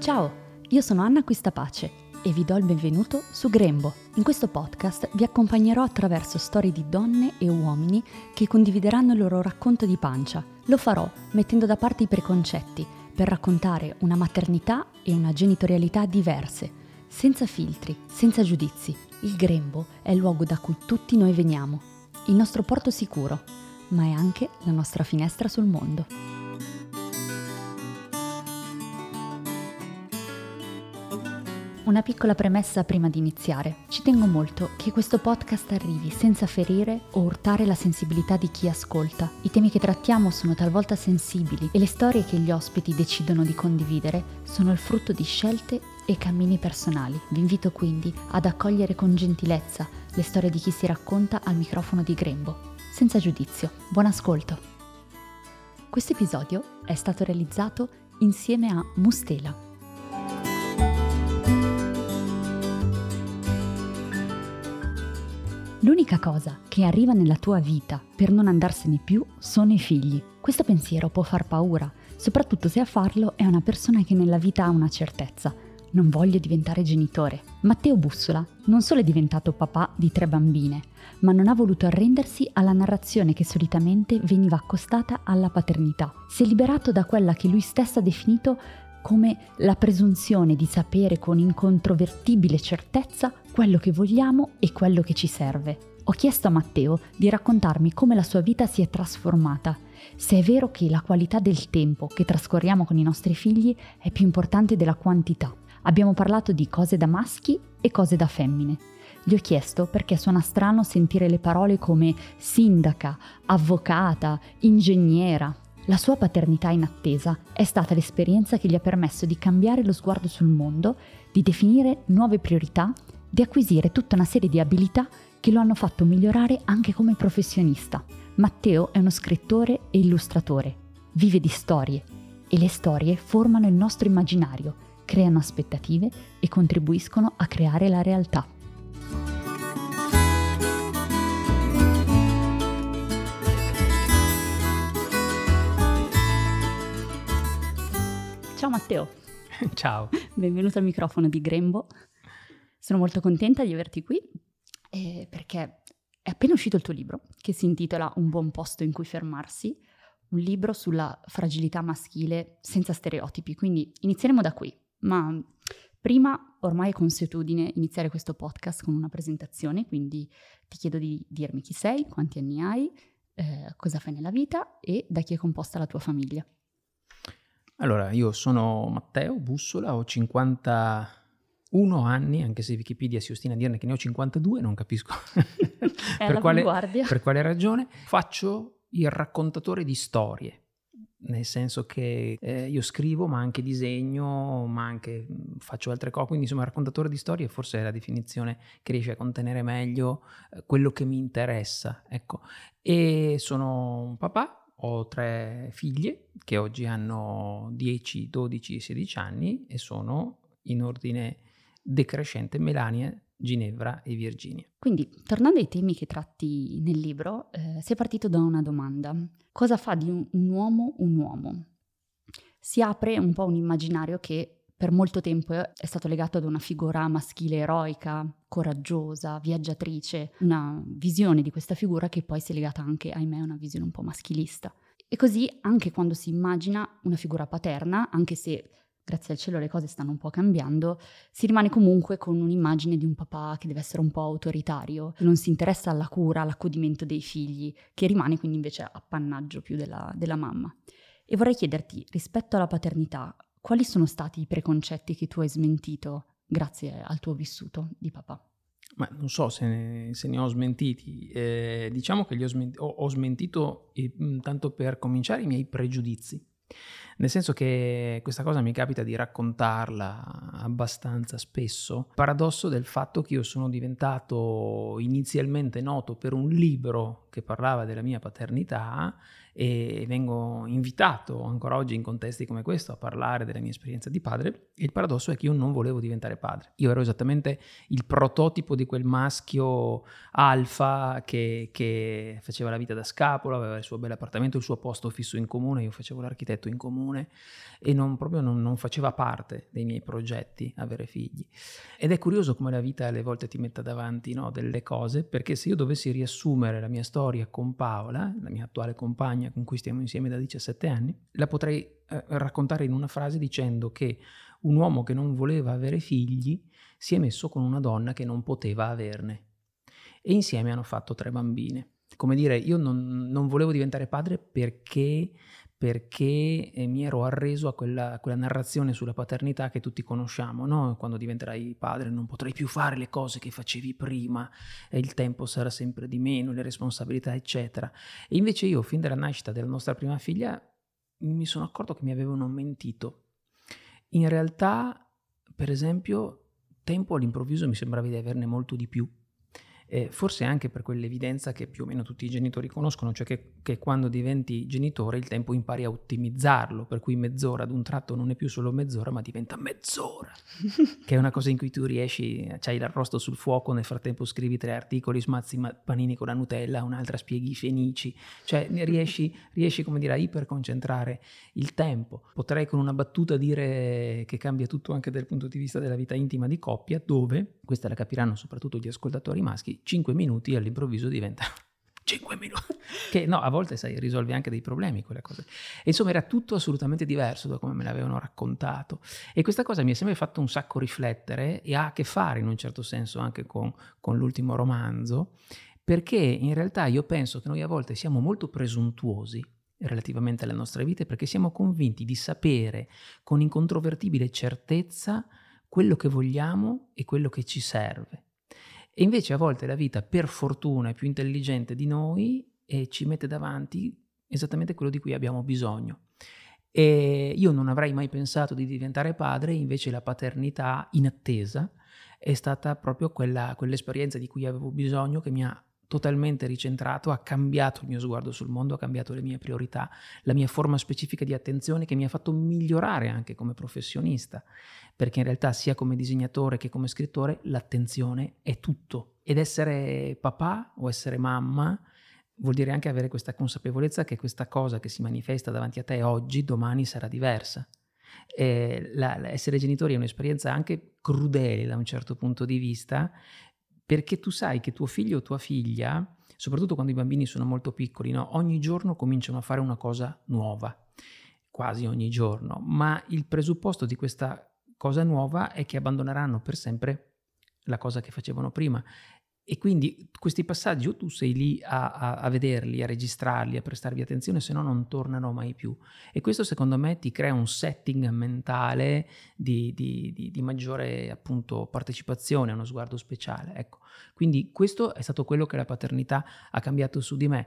Ciao, io sono Anna Quistapace e vi do il benvenuto su Grembo. In questo podcast vi accompagnerò attraverso storie di donne e uomini che condivideranno il loro racconto di pancia. Lo farò mettendo da parte i preconcetti per raccontare una maternità e una genitorialità diverse, senza filtri, senza giudizi. Il Grembo è il luogo da cui tutti noi veniamo, il nostro porto sicuro, ma è anche la nostra finestra sul mondo. Una piccola premessa prima di iniziare. Ci tengo molto che questo podcast arrivi senza ferire o urtare la sensibilità di chi ascolta. I temi che trattiamo sono talvolta sensibili e le storie che gli ospiti decidono di condividere sono il frutto di scelte e cammini personali. Vi invito quindi ad accogliere con gentilezza le storie di chi si racconta al microfono di Grembo. Senza giudizio. Buon ascolto. Questo episodio è stato realizzato insieme a Mustela L'unica cosa che arriva nella tua vita per non andarsene più sono i figli. Questo pensiero può far paura, soprattutto se a farlo è una persona che nella vita ha una certezza. Non voglio diventare genitore. Matteo Bussola non solo è diventato papà di tre bambine, ma non ha voluto arrendersi alla narrazione che solitamente veniva accostata alla paternità. Si è liberato da quella che lui stesso ha definito come la presunzione di sapere con incontrovertibile certezza quello che vogliamo e quello che ci serve. Ho chiesto a Matteo di raccontarmi come la sua vita si è trasformata, se è vero che la qualità del tempo che trascorriamo con i nostri figli è più importante della quantità. Abbiamo parlato di cose da maschi e cose da femmine. Gli ho chiesto perché suona strano sentire le parole come sindaca, avvocata, ingegnera, la sua paternità in attesa è stata l'esperienza che gli ha permesso di cambiare lo sguardo sul mondo, di definire nuove priorità, di acquisire tutta una serie di abilità che lo hanno fatto migliorare anche come professionista. Matteo è uno scrittore e illustratore, vive di storie e le storie formano il nostro immaginario, creano aspettative e contribuiscono a creare la realtà. Ciao Matteo. Ciao. Benvenuto al microfono di Grembo. Sono molto contenta di averti qui eh, perché è appena uscito il tuo libro che si intitola Un buon posto in cui fermarsi, un libro sulla fragilità maschile senza stereotipi. Quindi inizieremo da qui, ma prima ormai è consuetudine iniziare questo podcast con una presentazione, quindi ti chiedo di dirmi chi sei, quanti anni hai, eh, cosa fai nella vita e da chi è composta la tua famiglia. Allora, io sono Matteo Bussola, ho 51 anni, anche se Wikipedia si ostina a dirne che ne ho 52, non capisco per, quale, per, quale, ragione. Faccio il raccontatore di storie, nel senso che eh, io scrivo, ma anche disegno, ma anche faccio altre cose, quindi insomma raccontatore di storie forse è la definizione che riesce a contenere meglio eh, quello che mi interessa, ecco. E sono un papà, ho tre figlie che oggi hanno 10, 12 16 anni e sono in ordine decrescente Melania, Ginevra e Virginia. Quindi, tornando ai temi che tratti nel libro, eh, sei partito da una domanda. Cosa fa di un, un uomo un uomo? Si apre un po' un immaginario che per molto tempo è stato legato ad una figura maschile eroica, coraggiosa, viaggiatrice, una visione di questa figura che poi si è legata anche, ahimè, a una visione un po' maschilista. E così anche quando si immagina una figura paterna, anche se grazie al cielo le cose stanno un po' cambiando, si rimane comunque con un'immagine di un papà che deve essere un po' autoritario, non si interessa alla cura, all'accudimento dei figli, che rimane quindi invece appannaggio più della, della mamma. E vorrei chiederti, rispetto alla paternità, quali sono stati i preconcetti che tu hai smentito grazie al tuo vissuto di papà? Ma non so se ne, se ne ho smentiti. Eh, diciamo che ho, sment- ho, ho, smentito, eh, tanto per cominciare, i miei pregiudizi. Nel senso che questa cosa mi capita di raccontarla abbastanza spesso. Paradosso del fatto che io sono diventato inizialmente noto per un libro che parlava della mia paternità e vengo invitato ancora oggi in contesti come questo a parlare della mia esperienza di padre e il paradosso è che io non volevo diventare padre. Io ero esattamente il prototipo di quel maschio alfa che, che faceva la vita da scapolo, aveva il suo bel appartamento, il suo posto fisso in comune, io facevo l'architetto in comune comune e non, proprio non, non, faceva parte dei miei progetti avere figli. Ed è curioso come la vita alle volte ti metta davanti no, delle cose, perché se io dovessi riassumere la mia storia con Paola, la mia attuale compagna con cui stiamo insieme da 17 anni, la potrei eh, raccontare in una frase dicendo che un uomo che non voleva avere figli si è messo con una donna che non poteva averne. E insieme hanno fatto tre bambine. Come dire, io non, non volevo diventare padre perché perché eh, mi ero arreso a quella, quella, narrazione sulla paternità che tutti conosciamo, no? quando diventerai padre non potrai più fare le cose che facevi prima, il tempo sarà sempre di meno, le responsabilità eccetera. E invece io fin dalla nascita della nostra prima figlia mi sono accorto che mi avevano mentito. In realtà, per esempio, tempo all'improvviso mi sembrava di averne molto di più eh, forse anche per quell'evidenza che più o meno tutti i genitori conoscono, cioè che, che, quando diventi genitore il tempo impari a ottimizzarlo, per cui mezz'ora ad un tratto non è più solo mezz'ora, ma diventa mezz'ora, che è una cosa in cui tu riesci, c'hai l'arrosto sul fuoco, nel frattempo scrivi tre articoli, smazzi panini con la Nutella, un'altra spieghi i fenici, cioè riesci, riesci come dire, a iperconcentrare il tempo. Potrei con una battuta dire che cambia tutto anche dal punto di vista della vita intima di coppia, dove, questa la capiranno soprattutto gli ascoltatori maschi, 5 minuti all'improvviso diventano 5 minuti. Che no, a volte sai, risolvi anche dei problemi quelle cose. E insomma era tutto assolutamente diverso da come me l'avevano raccontato. E questa cosa mi ha sempre fatto un sacco riflettere e ha a che fare in un certo senso anche con, con l'ultimo romanzo, perché in realtà io penso che noi a volte siamo molto presuntuosi relativamente alle nostre vite perché siamo convinti di sapere con incontrovertibile certezza quello che vogliamo e quello che ci serve. E invece a volte la vita, per fortuna, è più intelligente di noi e ci mette davanti esattamente quello di cui abbiamo bisogno. E io non avrei mai pensato di diventare padre, invece la paternità inattesa è stata proprio quella, quell'esperienza di cui avevo bisogno che mi ha totalmente ricentrato, ha cambiato il mio sguardo sul mondo, ha cambiato le mie priorità, la mia forma specifica di attenzione che mi ha fatto migliorare anche come professionista, perché in realtà sia come disegnatore che come scrittore l'attenzione è tutto ed essere papà o essere mamma vuol dire anche avere questa consapevolezza che questa cosa che si manifesta davanti a te oggi, domani sarà diversa. La, essere genitori è un'esperienza anche crudele da un certo punto di vista, perché tu sai che tuo figlio o tua figlia, soprattutto quando i bambini sono molto piccoli, no? ogni giorno cominciano a fare una cosa nuova, quasi ogni giorno, ma il presupposto di questa cosa nuova è che abbandoneranno per sempre la cosa che facevano prima e quindi questi passaggi o tu sei lì a, a, a, vederli, a registrarli, a prestarvi attenzione, se no non tornano mai più. E questo secondo me ti crea un setting mentale di, di, di, di maggiore appunto partecipazione, uno sguardo speciale. Ecco. Quindi questo è stato quello che la paternità ha cambiato su di me.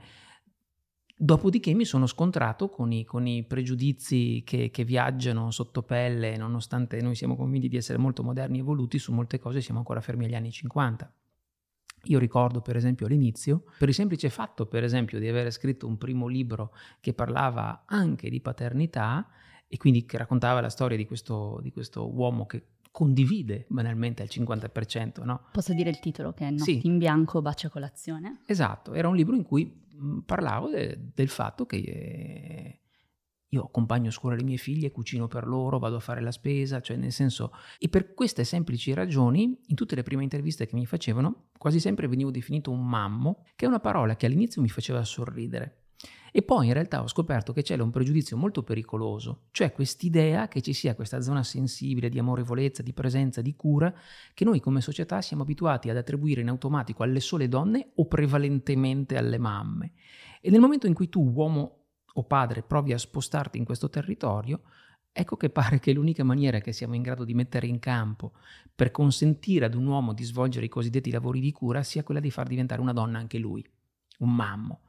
Dopodiché mi sono scontrato con i, con i pregiudizi che, che, viaggiano sotto pelle, nonostante noi siamo convinti di essere molto moderni e evoluti, su molte cose siamo ancora fermi agli anni 50. Io ricordo per esempio all'inizio, per il semplice fatto per esempio di aver scritto un primo libro che parlava anche di paternità e quindi che raccontava la storia di questo, di questo uomo che condivide banalmente al 50%. No? Posso dire il titolo che è Notti sì. in bianco, bacia colazione? Esatto, era un libro in cui parlavo de, del fatto che eh, io accompagno a scuola le mie figlie, cucino per loro, vado a fare la spesa, cioè nel senso... E per queste semplici ragioni, in tutte le prime interviste che mi facevano, quasi sempre venivo definito un mammo, che è una parola che all'inizio mi faceva sorridere. E poi in realtà ho scoperto che c'è un pregiudizio molto pericoloso, cioè quest'idea che ci sia questa zona sensibile di amorevolezza, di presenza, di cura, che noi come società siamo abituati ad attribuire in automatico alle sole donne o prevalentemente alle mamme. E nel momento in cui tu, uomo o padre provi a spostarti in questo territorio, ecco che pare che l'unica maniera che siamo in grado di mettere in campo per consentire ad un uomo di svolgere i cosiddetti lavori di cura sia quella di far diventare una donna anche lui, un mammo.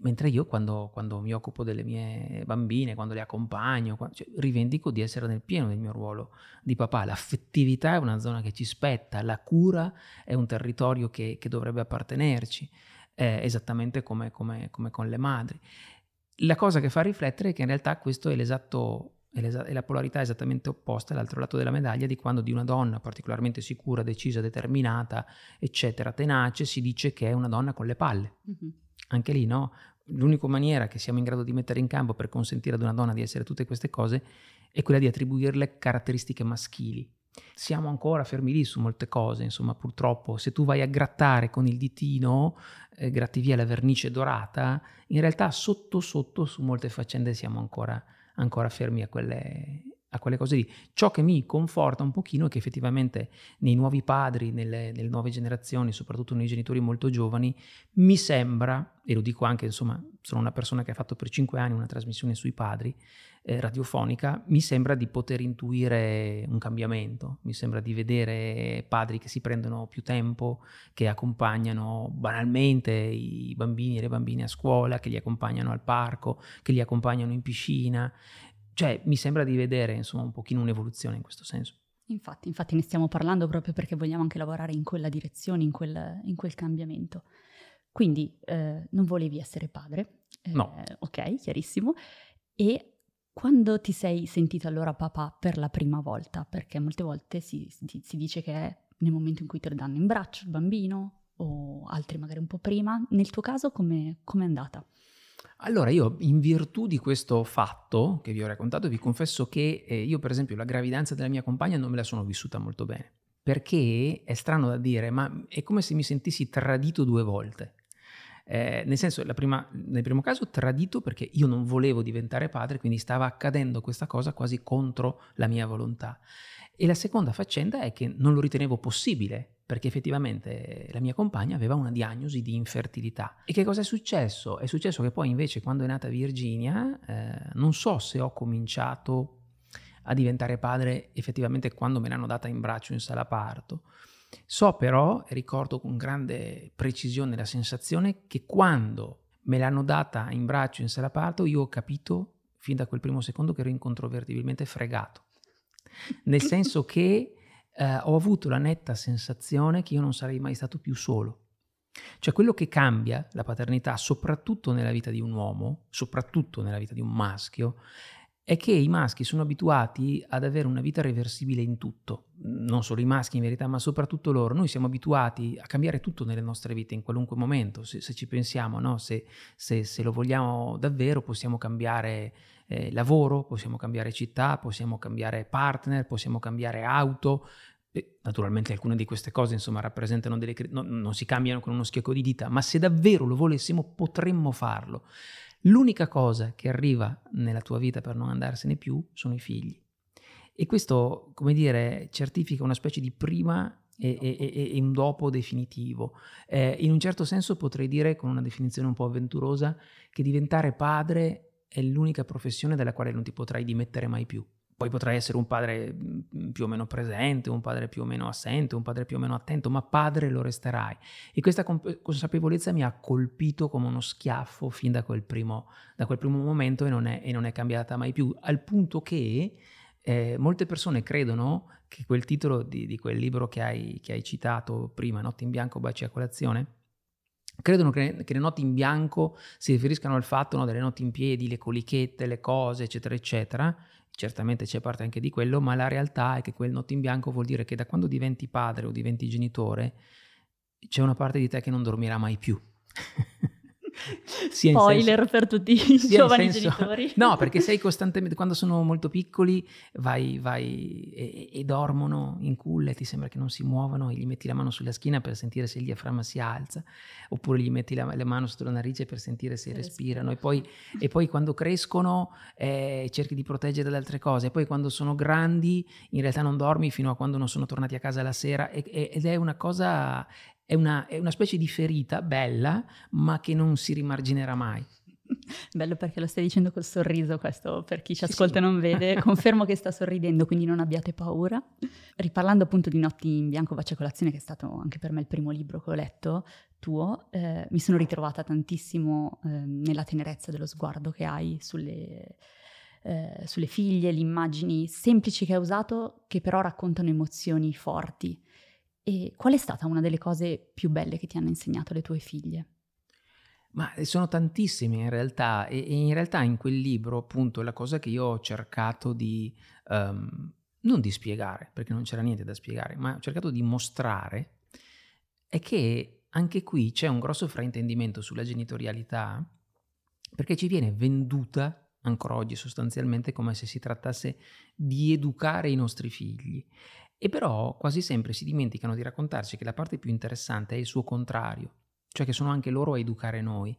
Mentre io quando, quando mi occupo delle mie bambine, quando le accompagno, quando, cioè, rivendico di essere nel pieno del mio ruolo di papà. L'affettività è una zona che ci spetta, la cura è un territorio che, che dovrebbe appartenerci, eh, esattamente come, come, come con le madri. La cosa che fa riflettere è che in realtà questo è l'esatto è la polarità esattamente opposta, l'altro lato della medaglia, di quando di una donna particolarmente sicura, decisa, determinata, eccetera, tenace, si dice che è una donna con le palle. Mm-hmm. Anche lì, no? l'unica maniera che siamo in grado di mettere in campo per consentire ad una donna di essere tutte queste cose è quella di attribuirle caratteristiche maschili. Siamo ancora fermi lì su molte cose, insomma, purtroppo. Se tu vai a grattare con il ditino, eh, gratti via la vernice dorata, in realtà sotto sotto su molte faccende siamo ancora, ancora fermi a quelle, a quelle cose lì. Ciò che mi conforta un pochino è che effettivamente nei nuovi padri, nelle, nelle, nuove generazioni, soprattutto nei genitori molto giovani, mi sembra, e lo dico anche, insomma, sono una persona che ha fatto per cinque anni una trasmissione sui padri, eh, radiofonica, mi sembra di poter intuire un cambiamento, mi sembra di vedere padri che si prendono più tempo, che accompagnano banalmente i bambini e le bambine a scuola, che li accompagnano al parco, che li accompagnano in piscina cioè, mi sembra di vedere, insomma, un pochino un'evoluzione in questo senso. Infatti, infatti ne stiamo parlando proprio perché vogliamo anche lavorare in quella direzione, in quel, in quel cambiamento. Quindi eh, non volevi essere padre. Eh, no. Ok, chiarissimo. E quando ti sei sentito allora papà per la prima volta? Perché molte volte si, si, si dice che è nel momento in cui te lo danno in braccio il bambino o altri magari un po' prima. Nel tuo caso come è andata? Allora io in virtù di questo fatto che vi ho raccontato vi confesso che eh, io per esempio la gravidanza della mia compagna non me la sono vissuta molto bene perché è strano da dire ma è come se mi sentissi tradito due volte. Eh, nel senso, prima, nel primo caso tradito perché io non volevo diventare padre, quindi stava accadendo questa cosa quasi contro la mia volontà. E la seconda faccenda è che non lo ritenevo possibile perché effettivamente la mia compagna aveva una diagnosi di infertilità. E che cosa è successo? È successo che poi invece quando è nata Virginia, eh, non so se ho cominciato a diventare padre effettivamente quando me l'hanno data in braccio in sala parto. So però, e ricordo con grande precisione la sensazione, che quando me l'hanno data in braccio in sala parto io ho capito fin da quel primo secondo che ero incontrovertibilmente fregato. Nel senso che eh, ho avuto la netta sensazione che io non sarei mai stato più solo. Cioè quello che cambia la paternità, soprattutto nella vita di un uomo, soprattutto nella vita di un maschio, è che i maschi sono abituati ad avere una vita reversibile in tutto, non solo i maschi in verità, ma soprattutto loro. Noi siamo abituati a cambiare tutto nelle nostre vite in qualunque momento, se, se ci pensiamo, no? se, se, se, lo vogliamo davvero possiamo cambiare eh, lavoro, possiamo cambiare città, possiamo cambiare partner, possiamo cambiare auto, naturalmente alcune di queste cose insomma rappresentano delle... No, non si cambiano con uno schiocco di dita, ma se davvero lo volessimo potremmo farlo. L'unica cosa che arriva nella tua vita per non andarsene più sono i figli. E questo, come dire, certifica una specie di prima e, e, e un dopo definitivo. Eh, in un certo senso potrei dire, con una definizione un po' avventurosa, che diventare padre è l'unica professione dalla quale non ti potrai dimettere mai più. Poi potrai essere un padre mm, più o meno presente, un padre più o meno assente, un padre più o meno attento, ma padre lo resterai. E questa consapevolezza mi ha colpito come uno schiaffo fin da quel primo, da quel primo momento e non, è, e non, è, cambiata mai più, al punto che eh, molte persone credono che quel titolo di, di quel libro che hai, che hai, citato prima, Notte in bianco, baci a colazione, credono che, che, le notti in bianco si riferiscano al fatto no, delle notti in piedi, le colichette, le cose, eccetera, eccetera certamente c'è parte anche di quello, ma la realtà è che quel notte in bianco vuol dire che da quando diventi padre o diventi genitore c'è una parte di te che non dormirà mai più. Spoiler senso, per tutti i giovani senso, genitori. No, perché sei costantemente, quando sono molto piccoli, vai, vai e, e, dormono in culla e ti sembra che non si muovano e gli metti la mano sulla schiena per sentire se il diaframma si alza, oppure gli metti la, la mano sotto la narice per sentire se, se respirano. E poi, e poi, quando crescono eh, cerchi di proteggere dalle altre cose. E poi quando sono grandi, in realtà non dormi fino a quando non sono tornati a casa la sera e, ed è una cosa è una, è una specie di ferita bella, ma che non si rimarginerà mai. Bello perché lo stai dicendo col sorriso, questo per chi ci ascolta e non vede, confermo che sta sorridendo, quindi non abbiate paura. Riparlando appunto di Notti in bianco bacia colazione, che è stato anche per me il primo libro che ho letto tuo, eh, mi sono ritrovata tantissimo eh, nella tenerezza dello sguardo che hai sulle, eh, sulle figlie, le immagini semplici che hai usato, che però raccontano emozioni forti. E qual è stata una delle cose più belle che ti hanno insegnato le tue figlie? Ma eh, sono tantissime in realtà e, in realtà in quel libro appunto la cosa che io ho cercato di, um, non di spiegare, perché non c'era niente da spiegare, ma ho cercato di mostrare è che anche qui c'è un grosso fraintendimento sulla genitorialità perché ci viene venduta ancora oggi sostanzialmente come se si trattasse di educare i nostri figli. E però quasi sempre si dimenticano di raccontarci che la parte più interessante è il suo contrario, cioè che sono anche loro a educare noi.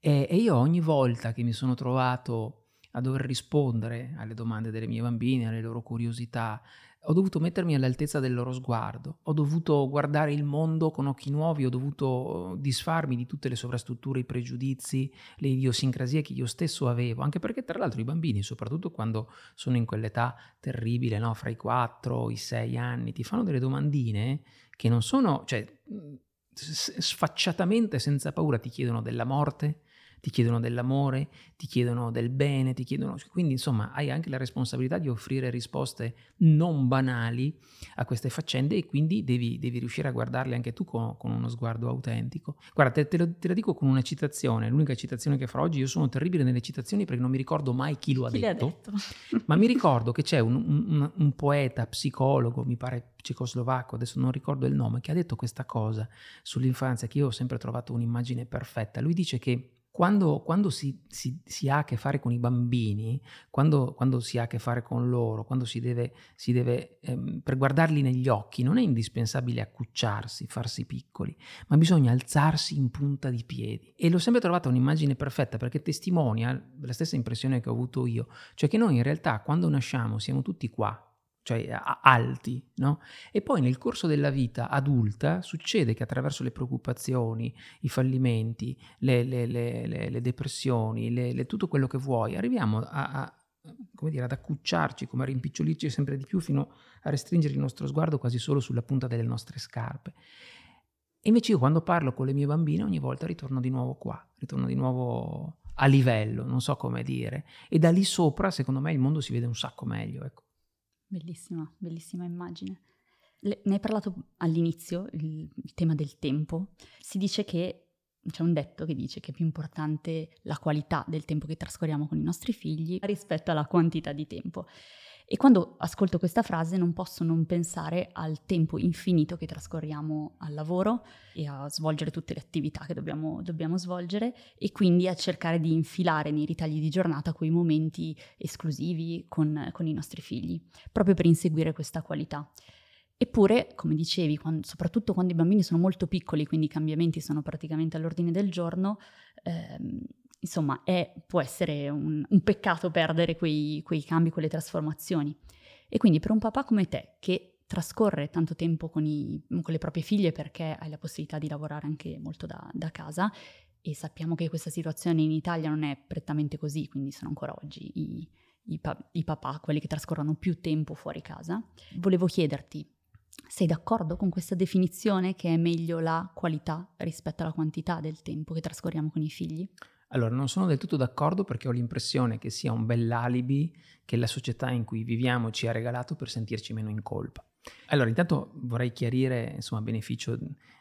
E, e io ogni volta che mi sono trovato a dover rispondere alle domande delle mie bambine, alle loro curiosità, ho dovuto mettermi all'altezza del loro sguardo, ho dovuto guardare il mondo con occhi nuovi, ho dovuto disfarmi di tutte le sovrastrutture, i pregiudizi, le idiosincrasie che io stesso avevo, anche perché tra l'altro i bambini, soprattutto quando sono in quell'età terribile, no? fra i 4 i 6 anni, ti fanno delle domandine che non sono, cioè sfacciatamente senza paura ti chiedono della morte, ti chiedono dell'amore, ti chiedono del bene, ti chiedono... Quindi insomma hai anche la responsabilità di offrire risposte non banali a queste faccende e quindi devi, devi riuscire a guardarle anche tu con, con uno sguardo autentico. Guarda, te, te, lo, te, la dico con una citazione, l'unica citazione che farò oggi, io sono terribile nelle citazioni perché non mi ricordo mai chi lo ha, chi detto, detto, ma mi ricordo che c'è un, un, un poeta, psicologo, mi pare cecoslovacco, adesso non ricordo il nome, che ha detto questa cosa sull'infanzia che io ho sempre trovato un'immagine perfetta. Lui dice che quando, quando si, si, si, ha a che fare con i bambini, quando, quando, si ha a che fare con loro, quando si deve, si deve ehm, per guardarli negli occhi, non è indispensabile accucciarsi, farsi piccoli, ma bisogna alzarsi in punta di piedi. E l'ho sempre trovata un'immagine perfetta perché testimonia la stessa impressione che ho avuto io, cioè che noi in realtà quando nasciamo siamo tutti qua, cioè alti, no? E poi nel corso della vita adulta succede che attraverso le preoccupazioni, i fallimenti, le, le, le, le depressioni, tutto quello che vuoi, arriviamo a, a come dire, ad accucciarci, come a rimpicciolirci sempre di più fino a restringere il nostro sguardo quasi solo sulla punta delle nostre scarpe. E invece io quando parlo con le mie bambine ogni volta ritorno di nuovo qua, ritorno di nuovo a livello, non so come dire, e da lì sopra secondo me il mondo si vede un sacco meglio, ecco. Bellissima, bellissima immagine. Le, ne hai parlato all'inizio, il, il tema del tempo. Si dice che c'è un detto che dice che è più importante la qualità del tempo che trascorriamo con i nostri figli rispetto alla quantità di tempo. E quando ascolto questa frase non posso non pensare al tempo infinito che trascorriamo al lavoro e a svolgere tutte le attività che dobbiamo, dobbiamo svolgere e quindi a cercare di infilare nei ritagli di giornata quei momenti esclusivi con, con i nostri figli, proprio per inseguire questa qualità. Eppure, come dicevi, quando, soprattutto quando i bambini sono molto piccoli, quindi i cambiamenti sono praticamente all'ordine del giorno, ehm, insomma, è, può essere un, un peccato perdere quei, quei, cambi, quelle trasformazioni. E quindi per un papà come te, che trascorre tanto tempo con, i, con le proprie figlie perché hai la possibilità di lavorare anche molto da, da casa, e sappiamo che questa situazione in Italia non è prettamente così, quindi sono ancora oggi i, i, pa- i papà, quelli che trascorrono più tempo fuori casa, volevo chiederti, sei d'accordo con questa definizione che è meglio la qualità rispetto alla quantità del tempo che trascorriamo con i figli? Allora, non sono del tutto d'accordo perché ho l'impressione che sia un bell'alibi che la società in cui viviamo ci ha regalato per sentirci meno in colpa. Allora, intanto vorrei chiarire, insomma, a beneficio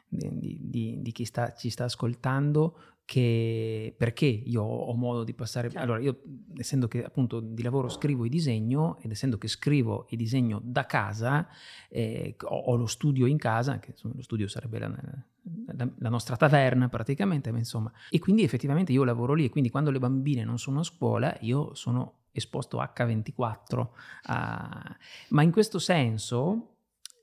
di, di, di chi sta, ci sta ascoltando, che perché io ho modo di passare allora io essendo che appunto di lavoro scrivo e disegno ed essendo che scrivo e disegno da casa eh, ho, ho, lo studio in casa che insomma, lo studio sarebbe la, la, nostra taverna praticamente ma insomma. E quindi effettivamente io lavoro lì e quindi quando le bambine non sono a scuola io sono esposto H24 a... ma in questo senso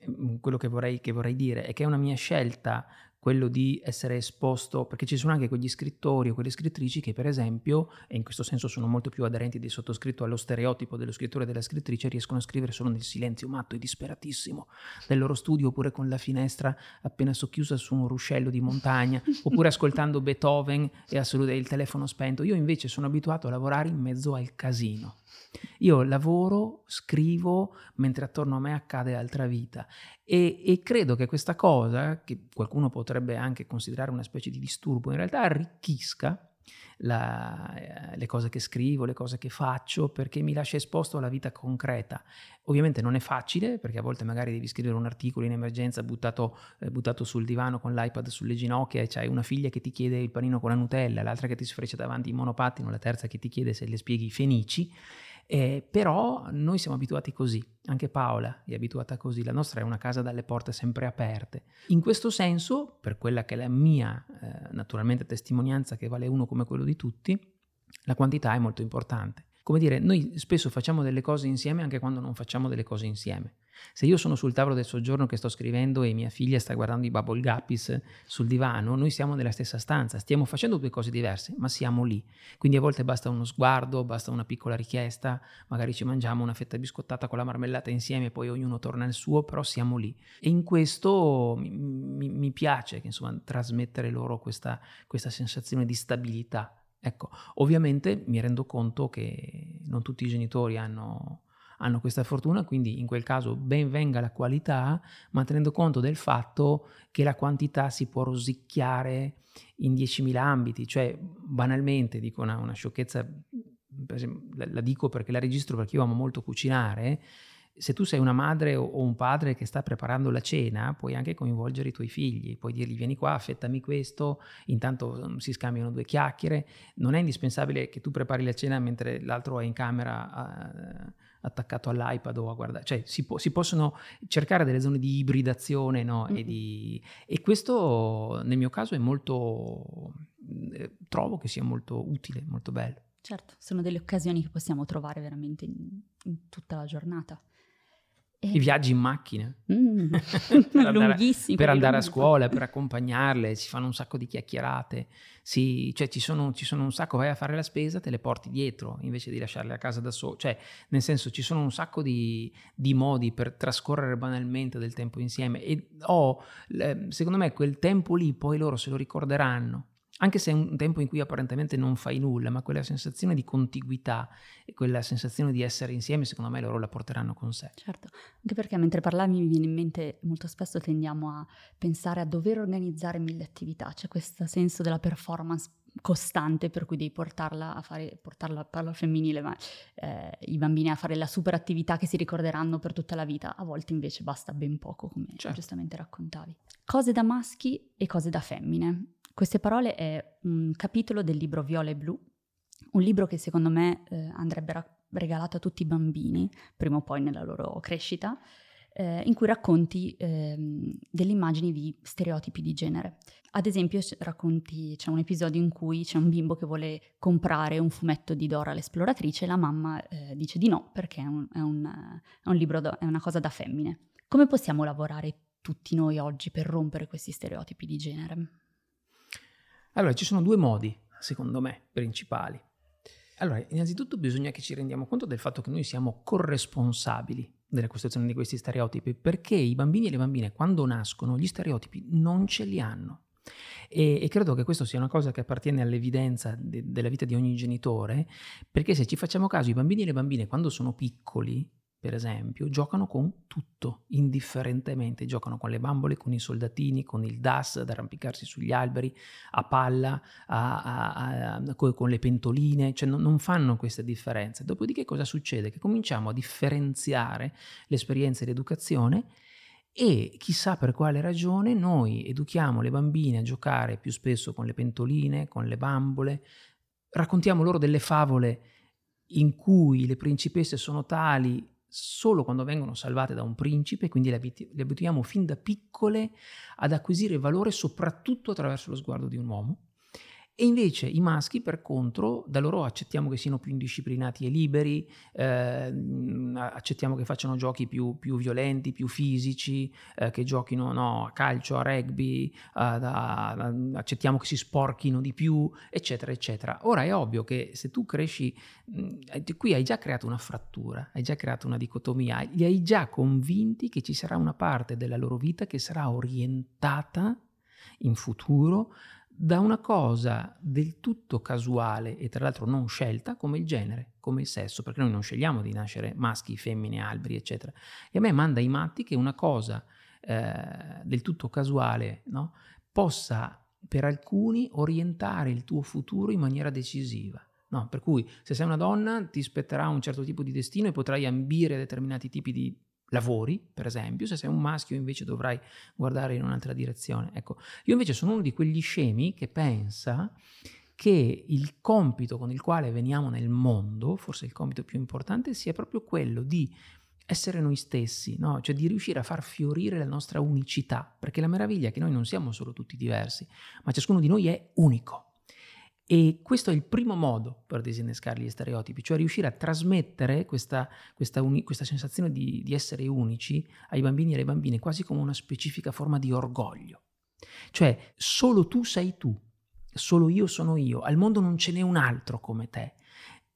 mm, quello che vorrei, che vorrei dire è che è una mia scelta quello di essere esposto, perché ci sono anche quegli scrittori o quelle scrittrici che per esempio, e in questo senso sono molto più aderenti di sottoscritto allo stereotipo dello scrittore e della scrittrice, riescono a scrivere solo nel silenzio matto e disperatissimo del loro studio oppure con la finestra appena socchiusa su un ruscello di montagna oppure ascoltando Beethoven e il telefono spento. Io invece sono abituato a lavorare in mezzo al casino. Io lavoro, scrivo, mentre attorno a me accade altra vita e, e, credo che questa cosa, che qualcuno potrebbe anche considerare una specie di disturbo, in realtà arricchisca la, eh, le cose che scrivo, le cose che faccio, perché mi lascia esposto alla vita concreta. Ovviamente non è facile, perché a volte magari devi scrivere un articolo in emergenza buttato, eh, buttato sul divano con l'iPad sulle ginocchia e c'hai una figlia che ti chiede il panino con la Nutella, l'altra che ti sfreccia davanti in monopattino, la terza che ti chiede se le spieghi i fenici. Eh, però noi siamo abituati così, anche Paola è abituata così, la nostra è una casa dalle porte sempre aperte. In questo senso, per quella che è la mia, eh, naturalmente, testimonianza che vale uno come quello di tutti, La quantità è molto importante. Come dire, noi spesso facciamo delle cose insieme anche quando non facciamo delle cose insieme. Se io sono sul tavolo del soggiorno che sto scrivendo e mia figlia sta guardando i Bubble Guppies sul divano, noi siamo nella stessa stanza, stiamo facendo due cose diverse, ma siamo lì. Quindi a volte basta uno sguardo, basta una piccola richiesta, magari ci mangiamo una fetta biscottata con la marmellata insieme, poi ognuno torna al suo, però siamo lì. E in questo mi, mi, mi piace insomma, trasmettere loro questa, questa sensazione di stabilità. Ecco, ovviamente mi rendo conto che non tutti i genitori hanno hanno questa fortuna, quindi in quel caso ben venga la qualità, ma tenendo conto del fatto che la quantità si può rosicchiare in 10.000 ambiti, cioè banalmente dico una, una sciocchezza, esempio, la, la, dico perché la registro perché io amo molto cucinare, se tu sei una madre o un padre che sta preparando la cena, puoi anche coinvolgere i tuoi figli, puoi dirgli vieni qua, affettami questo, intanto mm, si scambiano due chiacchiere, non è indispensabile che tu prepari la cena mentre l'altro è in camera. Attaccato all'iPad o a guardare, cioè si, po- si possono cercare delle zone di ibridazione no? mm-hmm. e, di, e, questo nel mio caso è molto, eh, trovo che sia molto utile, molto bello. Certo, sono delle occasioni che possiamo trovare veramente in, in tutta la giornata. E... I viaggi in macchina. Mm. per andare, per andare a scuola, per accompagnarle, si fanno un sacco di chiacchierate, si, cioè ci sono, ci sono, un sacco, vai a fare la spesa, te le porti dietro invece di lasciarle a casa da solo. Cioè, nel senso, ci sono un sacco di, di modi per trascorrere banalmente del tempo insieme e oh, secondo me quel tempo lì poi loro se lo ricorderanno anche se è un tempo in cui apparentemente non fai nulla, ma quella sensazione di contiguità e quella sensazione di essere insieme, secondo me loro la porteranno con sé. Certo, anche perché mentre parlavi mi viene in mente, molto spesso tendiamo a pensare a dover organizzare mille attività, c'è questo senso della performance costante per cui devi portarla a fare, portarla, parlo femminile, ma eh, i bambini a fare la super attività che si ricorderanno per tutta la vita, a volte invece basta ben poco, come certo. giustamente raccontavi. Cose da maschi e cose da femmine. Queste parole è un capitolo del libro Viola e Blu, un libro che secondo me eh, andrebbe regalato a tutti i bambini, prima o poi nella loro crescita, eh, in cui racconti eh, delle immagini di stereotipi di genere. Ad esempio racconti, c'è un episodio in cui c'è un bimbo che vuole comprare un fumetto di Dora l'esploratrice e la mamma eh, dice di no perché è, un, è, un, è, un da, è una cosa da femmine. Come possiamo lavorare tutti noi oggi per rompere questi stereotipi di genere? Allora, ci sono due modi, secondo me, principali. Allora, innanzitutto bisogna che ci rendiamo conto del fatto che noi siamo corresponsabili della costruzione di questi stereotipi, perché i bambini e le bambine quando nascono gli stereotipi non ce li hanno. E, e credo che questo sia una cosa che appartiene all'evidenza de, della vita di ogni genitore, perché se ci facciamo caso, i bambini e le bambine quando sono piccoli per esempio, giocano con tutto, indifferentemente, giocano con le bambole, con i soldatini, con il DAS ad arrampicarsi sugli alberi, a palla, a, a, a, con le pentoline, cioè non, non, fanno queste differenze. Dopodiché cosa succede? Che cominciamo a differenziare l'esperienza di educazione e chissà per quale ragione noi educhiamo le bambine a giocare più spesso con le pentoline, con le bambole, raccontiamo loro delle favole in cui le principesse sono tali solo quando vengono salvate da un principe, quindi le, le abituiamo fin da piccole ad acquisire valore soprattutto attraverso lo sguardo di un uomo. E invece i maschi, per contro, da loro accettiamo che siano più indisciplinati e liberi, eh, accettiamo che facciano giochi più, più violenti, più fisici, eh, che giochino no, a calcio, a rugby, a, a, a, accettiamo che si sporchino di più, eccetera, eccetera. Ora è ovvio che se tu cresci, mh, qui hai già creato una frattura, hai già creato una dicotomia, li hai già convinti che ci sarà una parte della loro vita che sarà orientata in futuro da una cosa del tutto casuale e tra l'altro non scelta come il genere, come il sesso, perché noi non scegliamo di nascere maschi, femmine, alberi, eccetera. E a me manda i matti che una cosa eh, del tutto casuale no, possa per alcuni orientare il tuo futuro in maniera decisiva. No, per cui se sei una donna ti spetterà un certo tipo di destino e potrai ambire determinati tipi di lavori, per esempio, se sei un maschio invece dovrai guardare in un'altra direzione. Ecco, io invece sono uno di quegli scemi che pensa che il compito con il quale veniamo nel mondo, forse il compito più importante, sia proprio quello di essere noi stessi, no? cioè di riuscire a far fiorire la nostra unicità, perché la meraviglia è che noi non siamo solo tutti diversi, ma ciascuno di noi è unico. E questo è il primo modo per disinnescare gli stereotipi, cioè riuscire a trasmettere questa, questa, uni, questa sensazione di, di essere unici ai bambini e alle bambine quasi come una specifica forma di orgoglio. Cioè, solo tu sei tu, solo io sono io, al mondo non ce n'è un altro come te.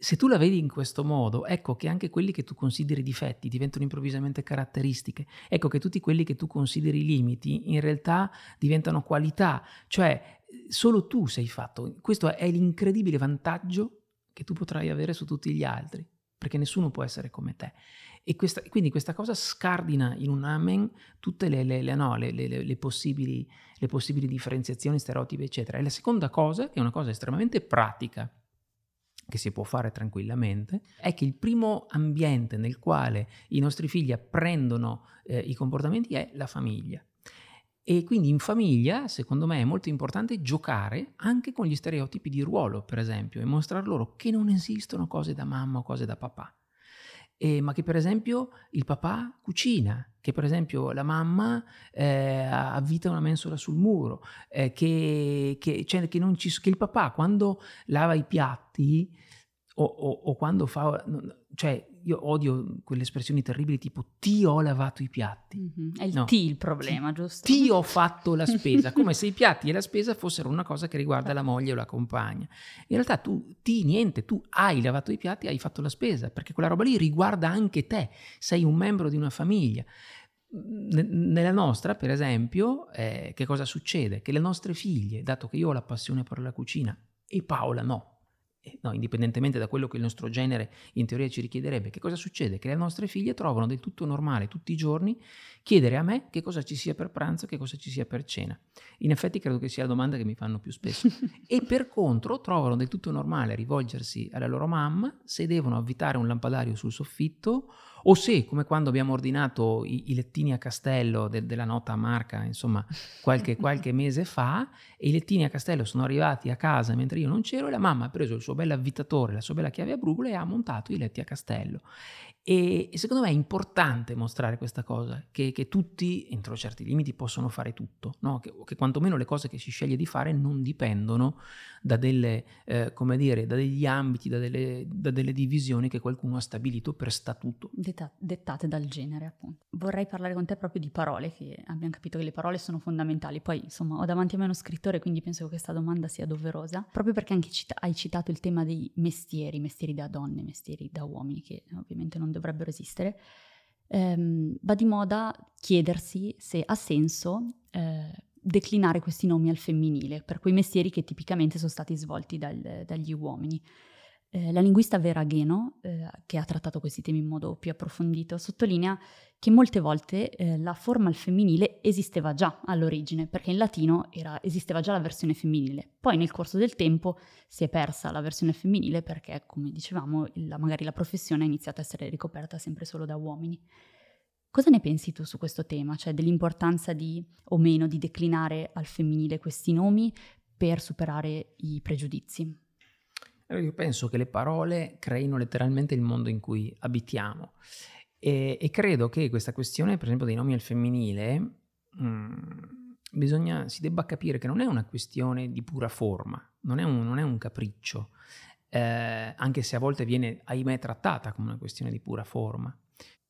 Se tu la vedi in questo modo, ecco che anche quelli che tu consideri difetti diventano improvvisamente caratteristiche, ecco che tutti quelli che tu consideri limiti in realtà diventano qualità, cioè solo tu sei fatto. Questo è l'incredibile vantaggio che tu potrai avere su tutti gli altri, perché nessuno può essere come te. E questa, quindi questa cosa scardina in un amen tutte le, le, le, no, le possibili, possibili differenziazioni, stereotipi, eccetera. E la seconda cosa, che è una cosa estremamente pratica, che si può fare tranquillamente, è che il primo ambiente nel quale i nostri figli apprendono eh, i comportamenti è la famiglia. E quindi in famiglia, secondo me, è molto importante giocare anche con gli stereotipi di ruolo, per esempio, e mostrare loro che non esistono cose da mamma o cose da papà. E, ma che per esempio il papà cucina, che per esempio la mamma eh, avvita una mensola sul muro, eh, che, che, cioè, che, ci, che, il papà quando lava i piatti o, o, o quando fa... Cioè, io odio quelle espressioni terribili tipo ti ho lavato i piatti. Mm-hmm. È il no. ti il problema, giusto? Ti ho fatto la spesa, come se i piatti e la spesa fossero una cosa che riguarda la moglie o la compagna. In realtà tu ti niente, tu hai lavato i piatti, hai fatto la spesa, perché quella roba lì riguarda anche te, sei un membro di una famiglia. Nella nostra, per esempio, eh, che cosa succede? Che le nostre figlie, dato che io ho la passione per la cucina e Paola no, no, indipendentemente da quello che il nostro genere in teoria ci richiederebbe, che cosa succede? Che le nostre figlie trovano del tutto normale tutti i giorni chiedere a me che cosa ci sia per pranzo, che cosa ci sia per cena. In effetti credo che sia la domanda che mi fanno più spesso. e per contro trovano del tutto normale rivolgersi alla loro mamma se devono avvitare un lampadario sul soffitto o se, come quando abbiamo ordinato i, i lettini a castello de, della nota marca, insomma, qualche, qualche, mese fa, e i lettini a castello sono arrivati a casa mentre io non c'ero, e la mamma ha preso il suo bel avvitatore, la sua bella chiave a brugole e ha montato i letti a castello. E, secondo me è importante mostrare questa cosa, che, che tutti, entro certi limiti, possono fare tutto, no? che, che, quantomeno le cose che si sceglie di fare non dipendono da, delle, eh, dire, da degli ambiti, da delle, da delle, divisioni che qualcuno ha stabilito per statuto. Detta, dettate dal genere, appunto. Vorrei parlare con te proprio di parole, che abbiamo capito che le parole sono fondamentali. Poi, insomma, ho davanti a me uno scrittore, quindi penso che questa domanda sia doverosa, proprio perché anche cita- hai citato il tema dei mestieri, mestieri da donne, mestieri da uomini, che ovviamente non dovrebbero esistere, ehm, va di moda chiedersi se ha senso eh, declinare questi nomi al femminile per quei mestieri che tipicamente sono stati svolti dal, dagli uomini. Eh, la linguista Vera Gheno, eh, che ha trattato questi temi in modo più approfondito, sottolinea che molte volte eh, la forma al femminile esisteva già all'origine, perché in latino era, esisteva già la versione femminile. Poi nel corso del tempo si è persa la versione femminile perché, come dicevamo, la, magari la professione ha iniziato a essere ricoperta sempre solo da uomini. Cosa ne pensi tu su questo tema, cioè dell'importanza di o meno di declinare al femminile questi nomi per superare i pregiudizi? Io penso che le parole creino letteralmente il mondo in cui abitiamo e, e credo che questa questione, per esempio, dei nomi al femminile, mh, mm, bisogna, si debba capire che non è una questione di pura forma, non è un, non è un capriccio, eh, anche se a volte viene, ahimè, trattata come una questione di pura forma.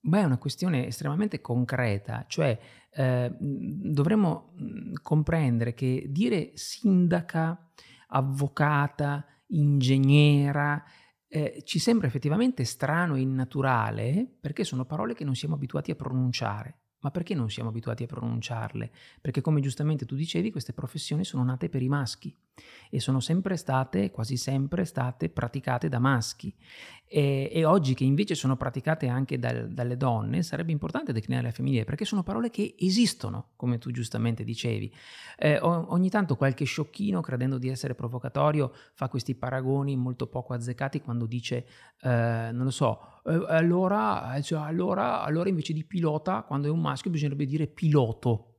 Ma è una questione estremamente concreta, cioè eh, dovremmo mm, comprendere che dire sindaca, avvocata, ingegnera, eh, ci sembra effettivamente strano e innaturale perché sono parole che non siamo abituati a pronunciare. Ma perché non siamo abituati a pronunciarle? Perché come giustamente tu dicevi, queste professioni sono nate per i maschi e sono sempre state, quasi sempre state praticate da maschi. E, e oggi che invece sono praticate anche dal, dalle donne, sarebbe importante declinare la femminile perché sono parole che esistono, come tu giustamente dicevi. Eh, ogni tanto qualche sciocchino, credendo di essere provocatorio, fa questi paragoni molto poco azzeccati quando dice, eh, non lo so, eh, allora, cioè, allora, allora invece di pilota, quando è un maschio, bisognerebbe dire piloto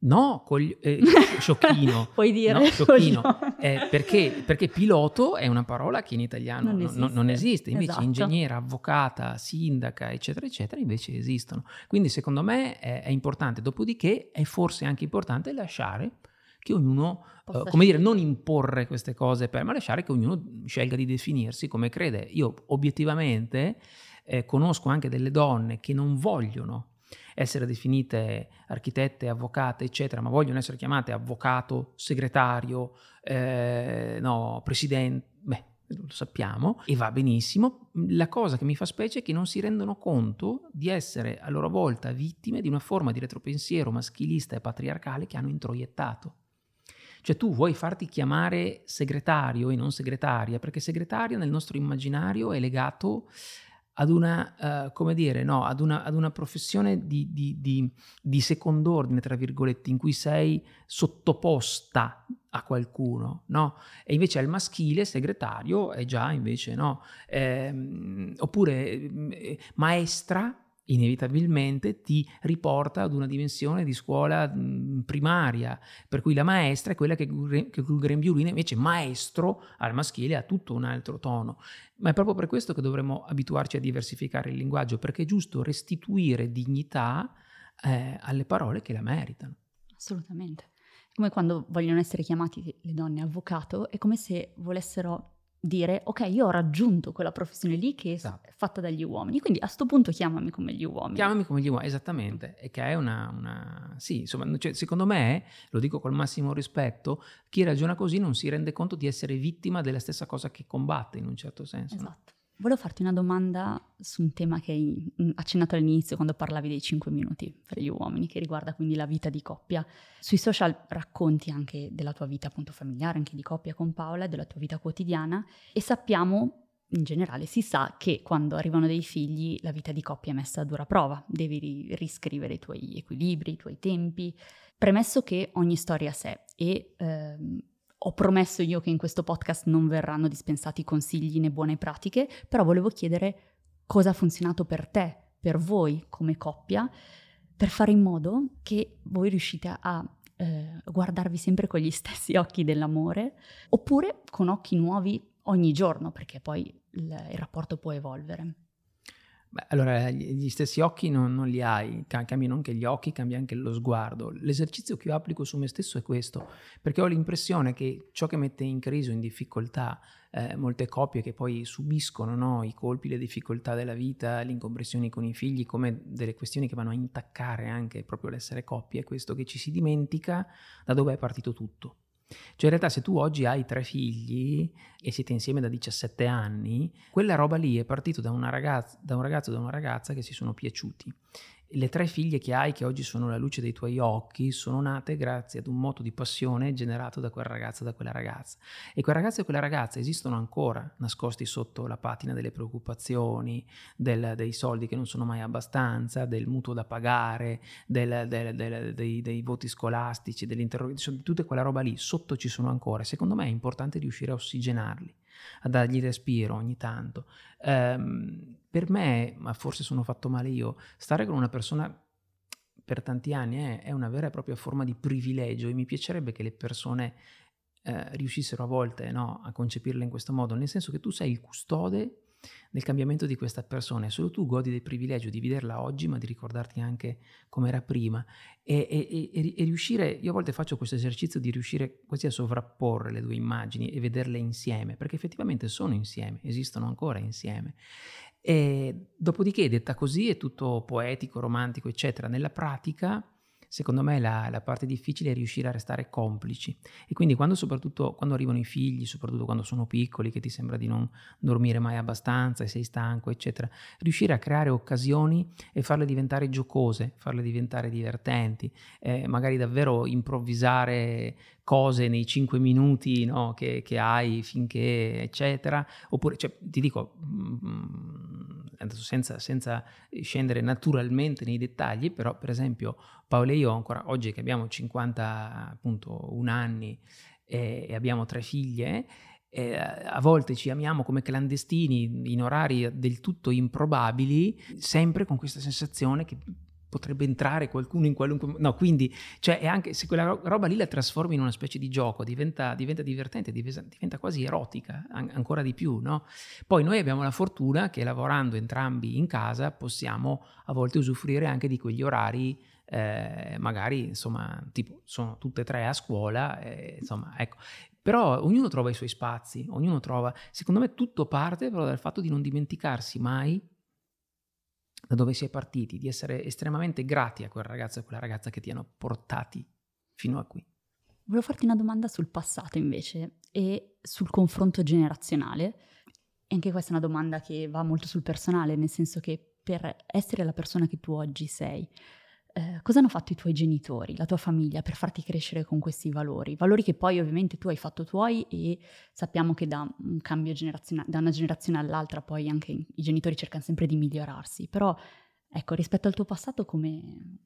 No, cogli- eh, sciocchino. Puoi dire no, sciocchino. Eh, perché, perché, piloto è una parola che in italiano non esiste, non, non esiste. invece esatto. ingegnera, avvocata, sindaca, eccetera, eccetera, invece esistono. Quindi secondo me è, è importante, dopodiché è forse anche importante lasciare che ognuno, uh, come dire, non imporre queste cose per, ma lasciare che ognuno scelga di definirsi come crede. Io obiettivamente eh, conosco anche delle donne che non vogliono essere definite architette, avvocate, eccetera, ma vogliono essere chiamate avvocato, segretario, eh, no, presidente, beh, lo sappiamo, e va benissimo. La cosa che mi fa specie è che non si rendono conto di essere a loro volta vittime di una forma di retropensiero maschilista e patriarcale che hanno introiettato. Cioè tu vuoi farti chiamare segretario e non segretaria, perché segretario nel nostro immaginario è legato ad una, uh, come dire, no, ad una, ad una professione di, di, di, di, second'ordine, tra virgolette, in cui sei sottoposta a qualcuno, no? E invece al maschile segretario è già invece, no? Eh, oppure eh, maestra inevitabilmente ti riporta ad una dimensione di scuola primaria, per cui la maestra è quella che, che col grembiulino invece maestro al maschile ha tutto un altro tono. Ma è proprio per questo che dovremmo abituarci a diversificare il linguaggio, perché è giusto restituire dignità eh, alle parole che la meritano. Assolutamente. Come quando vogliono essere chiamati le donne avvocato, è come se volessero dire ok io ho raggiunto quella professione lì che esatto. è fatta dagli uomini quindi a questo punto chiamami come gli uomini chiamami come gli uomini esattamente e che è una, una... sì insomma cioè, secondo me lo dico col massimo rispetto chi ragiona così non si rende conto di essere vittima della stessa cosa che combatte in un certo senso esatto no? Volevo farti una domanda su un tema che hai mm, accennato all'inizio quando parlavi dei 5 minuti per gli uomini, che riguarda quindi la vita di coppia. Sui social racconti anche della tua vita appunto familiare, anche di coppia con Paola, della tua vita quotidiana e sappiamo, in generale si sa che quando arrivano dei figli la vita di coppia è messa a dura prova, devi riscrivere i tuoi equilibri, i tuoi tempi, premesso che ogni storia a sé e... Ehm, ho promesso io che in questo podcast non verranno dispensati consigli né buone pratiche, però volevo chiedere cosa ha funzionato per te, per voi come coppia, per fare in modo che voi riuscite a eh, guardarvi sempre con gli stessi occhi dell'amore, oppure con occhi nuovi ogni giorno, perché poi il, il rapporto può evolvere. Beh, allora, gli stessi occhi non, non, li hai, cambiano anche gli occhi, cambia anche lo sguardo. L'esercizio che io applico su me stesso è questo, perché ho l'impressione che ciò che mette in crisi o in difficoltà eh, molte coppie che poi subiscono no, i colpi, le difficoltà della vita, le incompressioni con i figli, come delle questioni che vanno a intaccare anche proprio l'essere coppia, è questo che ci si dimentica da dove è partito tutto. Cioè in realtà se tu oggi hai tre figli e siete insieme da 17 anni, quella roba lì è partita da, da un ragazzo e da una ragazza che si sono piaciuti le tre figlie che hai, che oggi sono la luce dei tuoi occhi, sono nate grazie ad un moto di passione generato da quel ragazzo e da quella ragazza. E quel ragazzo e quella ragazza esistono ancora, nascosti sotto la patina delle preoccupazioni, del, dei soldi che non sono mai abbastanza, del mutuo da pagare, del, del, dei, dei, voti scolastici, dell'interrogazione, tutta quella roba lì, sotto ci sono ancora. Secondo me è importante riuscire a ossigenarli a dargli respiro ogni tanto. Um, per me, ma forse sono fatto male io, stare con una persona per tanti anni è, è una vera e propria forma di privilegio e mi piacerebbe che le persone eh, riuscissero a volte no, a concepirla in questo modo, nel senso che tu sei il custode nel cambiamento di questa persona e solo tu godi del privilegio di vederla oggi ma di ricordarti anche come era prima. E, e, e, e, riuscire, io a volte faccio questo esercizio di riuscire quasi a sovrapporre le due immagini e vederle insieme perché effettivamente sono insieme, esistono ancora insieme e dopodiché detta così è tutto poetico, romantico eccetera, nella pratica secondo me la, la, parte difficile è riuscire a restare complici. E quindi quando soprattutto quando arrivano i figli, soprattutto quando sono piccoli che ti sembra di non dormire mai abbastanza e sei stanco eccetera, riuscire a creare occasioni e farle diventare giocose, farle diventare divertenti, eh, magari davvero improvvisare cose nei cinque minuti no, che, che, hai finché eccetera, oppure cioè, ti dico mm, senza, senza, scendere naturalmente nei dettagli, però per esempio Paolo e io ancora oggi che abbiamo 51 anni e, e abbiamo tre figlie, eh, a volte ci amiamo come clandestini in orari del tutto improbabili, sempre con questa sensazione che potrebbe entrare qualcuno in qualunque... No, quindi, cioè, è anche se quella roba lì la trasformi in una specie di gioco, diventa, diventa divertente, diventa quasi erotica, an- ancora di più, no? Poi noi abbiamo la fortuna che lavorando entrambi in casa possiamo a volte usufruire anche di quegli orari eh, magari insomma tipo sono tutte e tre a scuola, eh, insomma ecco, però ognuno trova i suoi spazi, ognuno trova, secondo me tutto parte però dal fatto di non dimenticarsi mai da dove è partiti, di essere estremamente grati a quel ragazzo e a quella ragazza che ti hanno portati fino a qui. Volevo farti una domanda sul passato invece e sul confronto generazionale. E anche questa è una domanda che va molto sul personale, nel senso che per essere la persona che tu oggi sei, eh, cosa hanno fatto i tuoi genitori, la tua famiglia per farti crescere con questi valori? Valori che poi ovviamente tu hai fatto tuoi e sappiamo che da un cambio generazionale, da una generazione all'altra poi anche i genitori cercano sempre di migliorarsi, però ecco, rispetto al tuo passato come,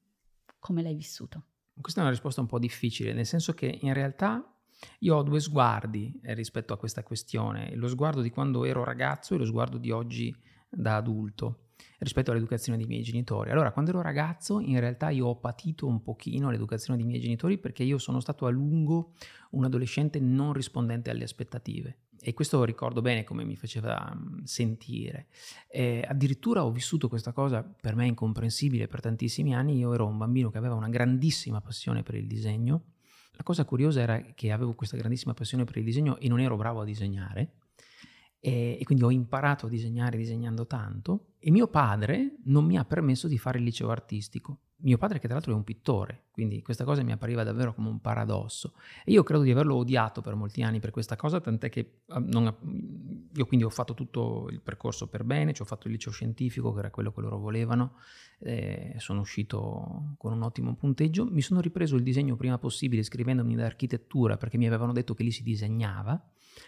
come l'hai vissuto? Questa è una risposta un po' difficile, nel senso che in realtà io ho due sguardi eh, rispetto a questa questione, lo sguardo di quando ero ragazzo e lo sguardo di oggi da adulto rispetto all'educazione dei miei genitori. Allora, quando ero ragazzo, in realtà io ho patito un pochino l'educazione dei miei genitori perché io sono stato a lungo un adolescente non rispondente alle aspettative. E questo ricordo bene come mi faceva mm, sentire. E addirittura ho vissuto questa cosa per me incomprensibile per tantissimi anni. Io ero un bambino che aveva una grandissima passione per il disegno. La cosa curiosa era che avevo questa grandissima passione per il disegno e non ero bravo a disegnare e, e, quindi ho imparato a disegnare disegnando tanto e mio padre non mi ha permesso di fare il liceo artistico. Mio padre che tra l'altro è un pittore, quindi questa cosa mi appariva davvero come un paradosso. E io credo di averlo odiato per molti anni per questa cosa, tant'è che non, io quindi ho fatto tutto il percorso per bene, cioè ho fatto il liceo scientifico che era quello che loro volevano, eh, sono uscito con un ottimo punteggio, mi sono ripreso il disegno prima possibile iscrivendomi in architettura perché mi avevano detto che lì si disegnava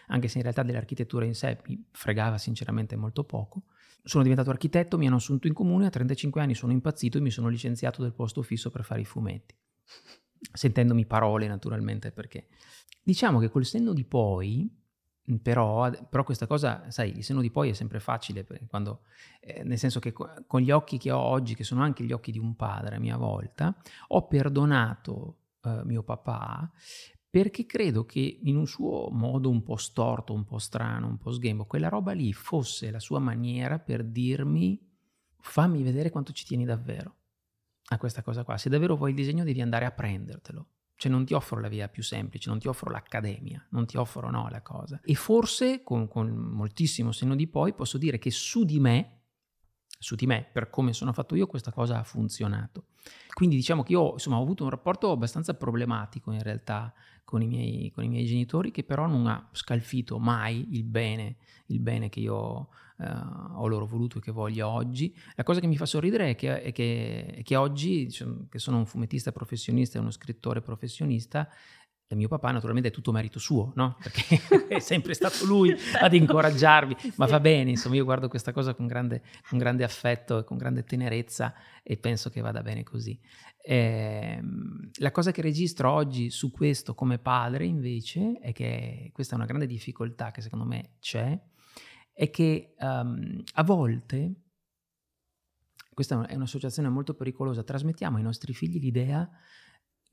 anche se in realtà dell'architettura in sé mi fregava sinceramente molto poco. Sono diventato architetto, mi hanno assunto in comune, a 35 anni sono impazzito e mi sono licenziato del posto fisso per fare i fumetti. Sentendomi parole naturalmente perché diciamo che col senno di poi però, però, questa cosa, sai, il senno di poi è sempre facile, quando, eh, nel senso che con gli occhi che ho oggi, che sono anche gli occhi di un padre a mia volta, ho perdonato eh, mio papà perché credo che in un suo modo un po' storto, un po' strano, un po' sghembo, quella roba lì fosse la sua maniera per dirmi fammi vedere quanto ci tieni davvero a questa cosa qua. Se davvero vuoi il disegno devi andare a prendertelo. Cioè non ti offro la via più semplice, non ti offro l'accademia, non ti offro no la cosa. E forse con, con moltissimo senno di poi posso dire che su di me su di me, per come sono fatto io, questa cosa ha funzionato. Quindi diciamo che io insomma, ho avuto un rapporto abbastanza problematico in realtà con i, miei, con i miei genitori, che però non ha scalfito mai il bene, il bene che io eh, ho loro voluto e che voglio oggi. La cosa che mi fa sorridere è che, è che, è che oggi, diciamo, che sono un fumettista professionista e uno scrittore professionista, da mio papà naturalmente è tutto merito suo, no? Perché è sempre stato lui ad incoraggiarmi, ma va bene, insomma io guardo questa cosa con grande, con grande affetto e con grande tenerezza e penso che vada bene così. Eh, la cosa che registro oggi su questo come padre invece è che questa è una grande difficoltà che secondo me c'è, è che um, a volte, questa è un'associazione molto pericolosa, trasmettiamo ai nostri figli l'idea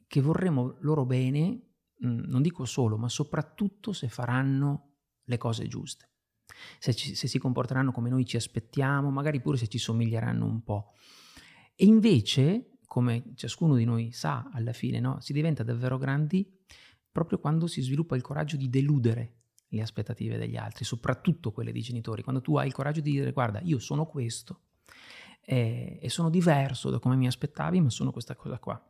che vorremmo loro bene non dico solo, ma soprattutto se faranno le cose giuste. Se, ci, se, si comporteranno come noi ci aspettiamo, magari pure se ci somiglieranno un po'. E invece, come ciascuno di noi sa alla fine, no? si diventa davvero grandi proprio quando si sviluppa il coraggio di deludere le aspettative degli altri, soprattutto quelle dei genitori, quando tu hai il coraggio di dire guarda, io sono questo e, e sono diverso da come mi aspettavi, ma sono questa cosa qua.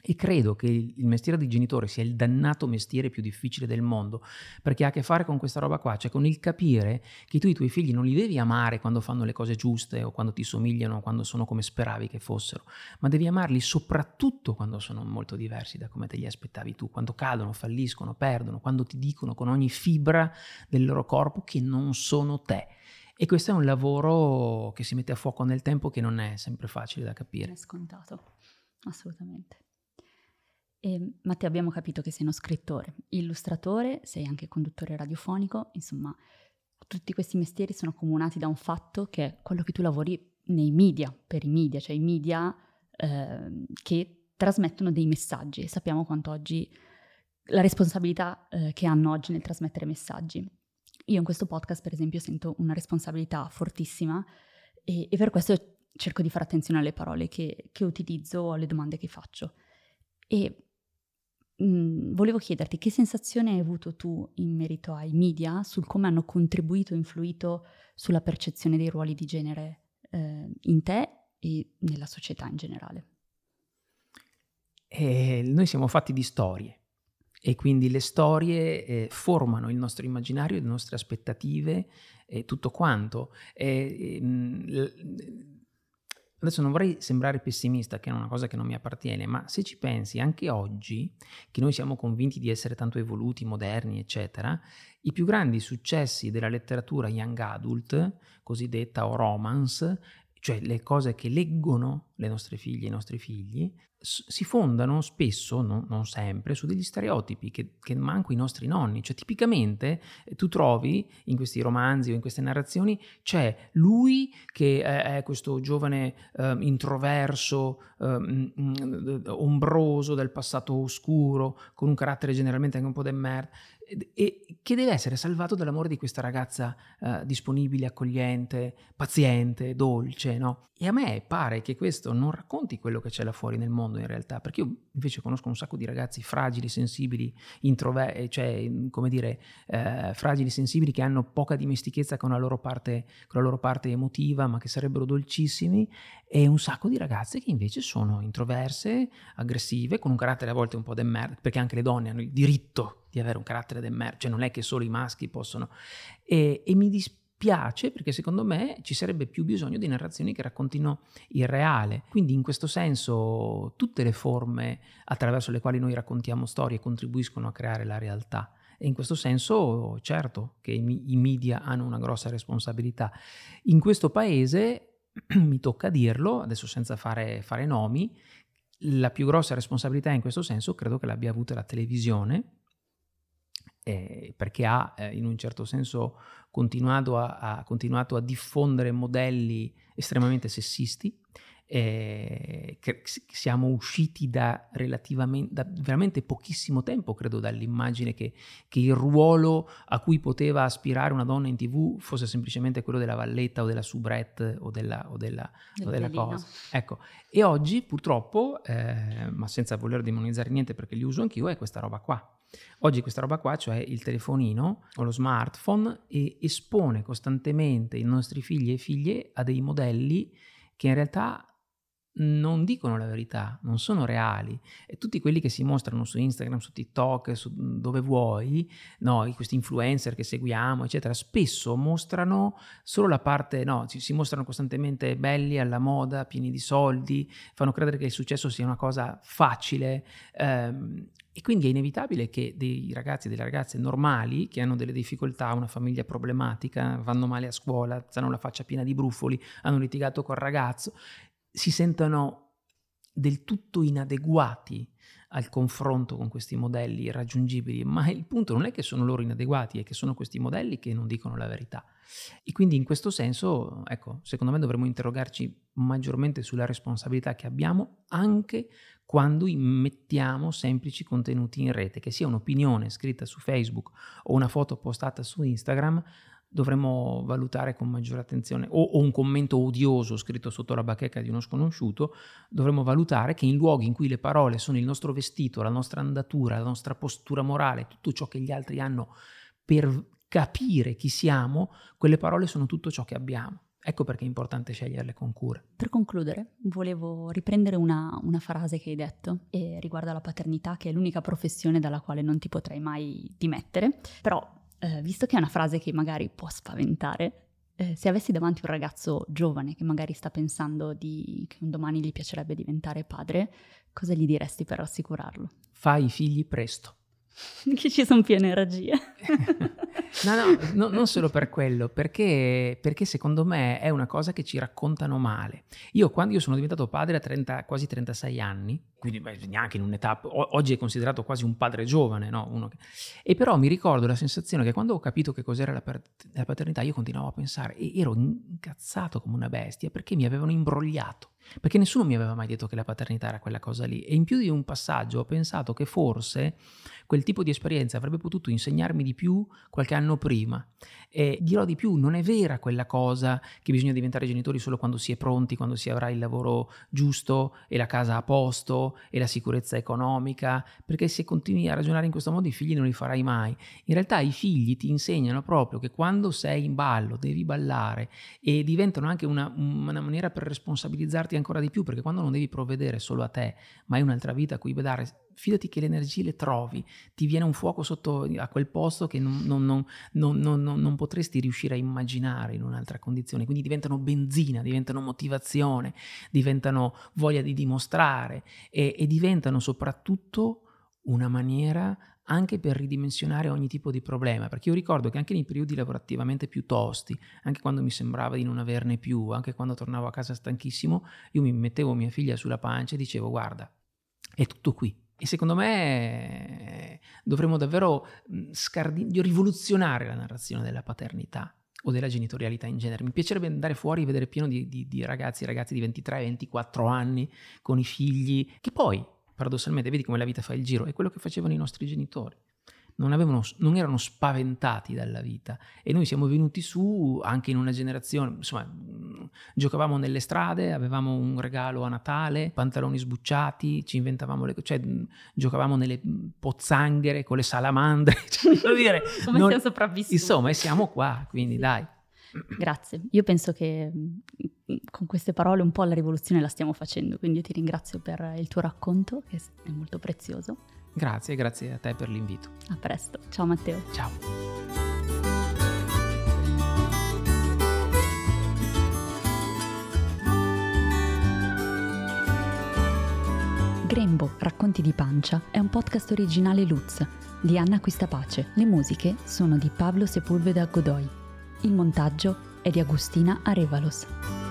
E credo che il mestiere di genitore sia il dannato mestiere più difficile del mondo, perché ha a che fare con questa roba qua, cioè con il capire che tu i tuoi figli non li devi amare quando fanno le cose giuste o quando ti somigliano o quando sono come speravi che fossero, ma devi amarli soprattutto quando sono molto diversi da come te li aspettavi tu, quando cadono, falliscono, perdono, quando ti dicono con ogni fibra del loro corpo che non sono te. E questo è un lavoro che si mette a fuoco nel tempo che non è sempre facile da capire. È scontato, assolutamente. E, Matteo, abbiamo capito che sei uno scrittore, illustratore, sei anche conduttore radiofonico, insomma, tutti questi mestieri sono accomunati da un fatto che è quello che tu lavori nei media, per i media, cioè i media eh, che trasmettono dei messaggi e sappiamo quanto oggi la responsabilità eh, che hanno oggi nel trasmettere messaggi. Io in questo podcast, per esempio, sento una responsabilità fortissima e, e per questo cerco di fare attenzione alle parole che, che utilizzo o alle domande che faccio. E mh, volevo chiederti che sensazione hai avuto tu in merito ai media, sul come hanno contribuito influito sulla percezione dei ruoli di genere eh, in te e nella società in generale. E noi siamo fatti di storie e quindi le storie eh, formano il nostro immaginario, le nostre aspettative e tutto quanto. E, e, Adesso non vorrei sembrare pessimista, che è una cosa che non mi appartiene, ma se ci pensi, anche oggi, che noi siamo convinti di essere tanto evoluti, moderni, eccetera, i più grandi successi della letteratura young adult, cosiddetta o romance, cioè le cose che leggono le nostre figlie e i nostri figli, si fondano spesso, no, non sempre, su degli stereotipi che, che manco i nostri nonni. Cioè, tipicamente eh, tu trovi in questi romanzi o in queste narrazioni c'è lui che è, è questo giovane eh, introverso, eh, ombroso del passato oscuro, con un carattere generalmente anche un po' de merda e che deve essere salvato dall'amore di questa ragazza uh, disponibile, accogliente, paziente, dolce, no? E a me pare che questo non racconti quello che c'è là fuori nel mondo in realtà, perché io invece conosco un sacco di ragazzi fragili, sensibili, introversi, eh, cioè, come dire, eh, fragili, sensibili, che hanno poca dimestichezza con la, parte, con la loro parte emotiva, ma che sarebbero dolcissimi, e un sacco di ragazze che invece sono introverse, aggressive, con un carattere a volte un po' de merda, perché anche le donne hanno il diritto di avere un carattere de merda, cioè non è che solo i maschi possono... E, e mi dispiace piace perché secondo me ci sarebbe più bisogno di narrazioni che raccontino il reale. Quindi in questo senso tutte le forme attraverso le quali noi raccontiamo storie contribuiscono a creare la realtà. E in questo senso, certo, che i, media hanno una grossa responsabilità. In questo paese, mi tocca dirlo, adesso senza fare, fare nomi, la più grossa responsabilità in questo senso credo che l'abbia avuta la televisione, eh, perché ha eh, in un certo senso continuato a, a, continuato a diffondere modelli estremamente sessisti. Eh, siamo usciti da relativamente da veramente pochissimo tempo, credo, dall'immagine che, che, il ruolo a cui poteva aspirare una donna in tv fosse semplicemente quello della valletta o della soubrette o della, o della, o della cosa. Ecco, e oggi purtroppo, eh, ma senza voler demonizzare niente perché li uso anch'io, è questa roba qua. Oggi questa roba qua, cioè il telefonino o lo smartphone, espone costantemente i nostri figli e figlie a dei modelli che in realtà non dicono la verità, non sono reali. E tutti quelli che si mostrano su Instagram, su TikTok, su dove vuoi, no, questi influencer che seguiamo, eccetera, spesso mostrano solo la parte, no, si, si, mostrano costantemente belli, alla moda, pieni di soldi, fanno credere che il successo sia una cosa facile. Ehm, e quindi è inevitabile che dei ragazzi e delle ragazze normali, che hanno delle difficoltà, una famiglia problematica, vanno male a scuola, hanno la faccia piena di brufoli, hanno litigato col ragazzo, si sentano del tutto inadeguati al confronto con questi modelli irraggiungibili, ma il punto non è che sono loro inadeguati, è che sono questi modelli che non dicono la verità. E quindi in questo senso, ecco, secondo me dovremmo interrogarci maggiormente sulla responsabilità che abbiamo anche quando immettiamo semplici contenuti in rete, che sia un'opinione scritta su Facebook o una foto postata su Instagram, dovremmo valutare con maggiore attenzione, o, o, un commento odioso scritto sotto la bacheca di uno sconosciuto, dovremmo valutare che in luoghi in cui le parole sono il nostro vestito, la nostra andatura, la nostra postura morale, tutto ciò che gli altri hanno per capire chi siamo, quelle parole sono tutto ciò che abbiamo. Ecco perché è importante sceglierle con cura. Per concludere, volevo riprendere una, una frase che hai detto e riguarda la paternità, che è l'unica professione dalla quale non ti potrai mai dimettere. Però eh, visto che è una frase che magari può spaventare, eh, se avessi davanti un ragazzo giovane che magari sta pensando di, che un domani gli piacerebbe diventare padre, cosa gli diresti per rassicurarlo? Fai i figli presto. che ci sono più energie. no, no, no, non solo per quello, perché, perché, secondo me è una cosa che ci raccontano male. Io quando io sono diventato padre a 30, quasi 36 anni, quindi beh, neanche in un'età, oggi è considerato quasi un padre giovane, no? che... E però mi ricordo la sensazione che quando ho capito che cos'era la, la paternità, io continuavo a pensare e ero incazzato come una bestia perché mi avevano imbrogliato. Perché nessuno mi aveva mai detto che la paternità era quella cosa lì. E in più di un passaggio ho pensato che forse quel tipo di esperienza avrebbe potuto insegnarmi di più qualche anno prima. E dirò di più, non è vera quella cosa che bisogna diventare genitori solo quando si è pronti, quando si avrà il lavoro giusto e la casa a posto e la sicurezza economica, perché se continui a ragionare in questo modo i figli non li farai mai. In realtà i figli ti insegnano proprio che quando sei in ballo devi ballare e diventano anche una, una maniera per responsabilizzarti ancora di più, perché quando non devi provvedere solo a te, ma hai un'altra vita a cui badare, fidati che le energie le trovi, ti viene un fuoco sotto a quel posto che non, non, non, non, potresti riuscire a immaginare in un'altra condizione, quindi diventano benzina, diventano motivazione, diventano voglia di dimostrare e, e diventano soprattutto una maniera anche per ridimensionare ogni tipo di problema, perché io ricordo che anche nei periodi lavorativamente più tosti, anche quando mi sembrava di non averne più, anche quando tornavo a casa stanchissimo, io mi mettevo mia figlia sulla pancia e dicevo guarda, è tutto qui, e secondo me dovremmo davvero scardin- rivoluzionare la narrazione della paternità o della genitorialità in genere. Mi piacerebbe andare fuori e vedere pieno di, di, di ragazzi ragazzi di 23-24 anni con i figli, che poi, paradossalmente, vedi come la vita fa il giro, è quello che facevano i nostri genitori non, avevano, non, erano spaventati dalla vita e noi siamo venuti su anche in una generazione, insomma, giocavamo nelle strade, avevamo un regalo a Natale, pantaloni sbucciati, ci inventavamo le cioè giocavamo nelle pozzanghere con le salamandre, cioè, dire, come non, siamo sopravvissuti. Insomma, e siamo qua, quindi dai. Grazie, io penso che con queste parole un po' la rivoluzione la stiamo facendo, quindi io ti ringrazio per il tuo racconto che è molto prezioso. Grazie, grazie a te per l'invito. A presto. Ciao Matteo. Ciao. Grembo, Racconti di Pancia è un podcast originale Lutz di Anna Quistapace. Le musiche sono di Pablo Sepulveda Godoy. Il montaggio è di Agustina Arevalos.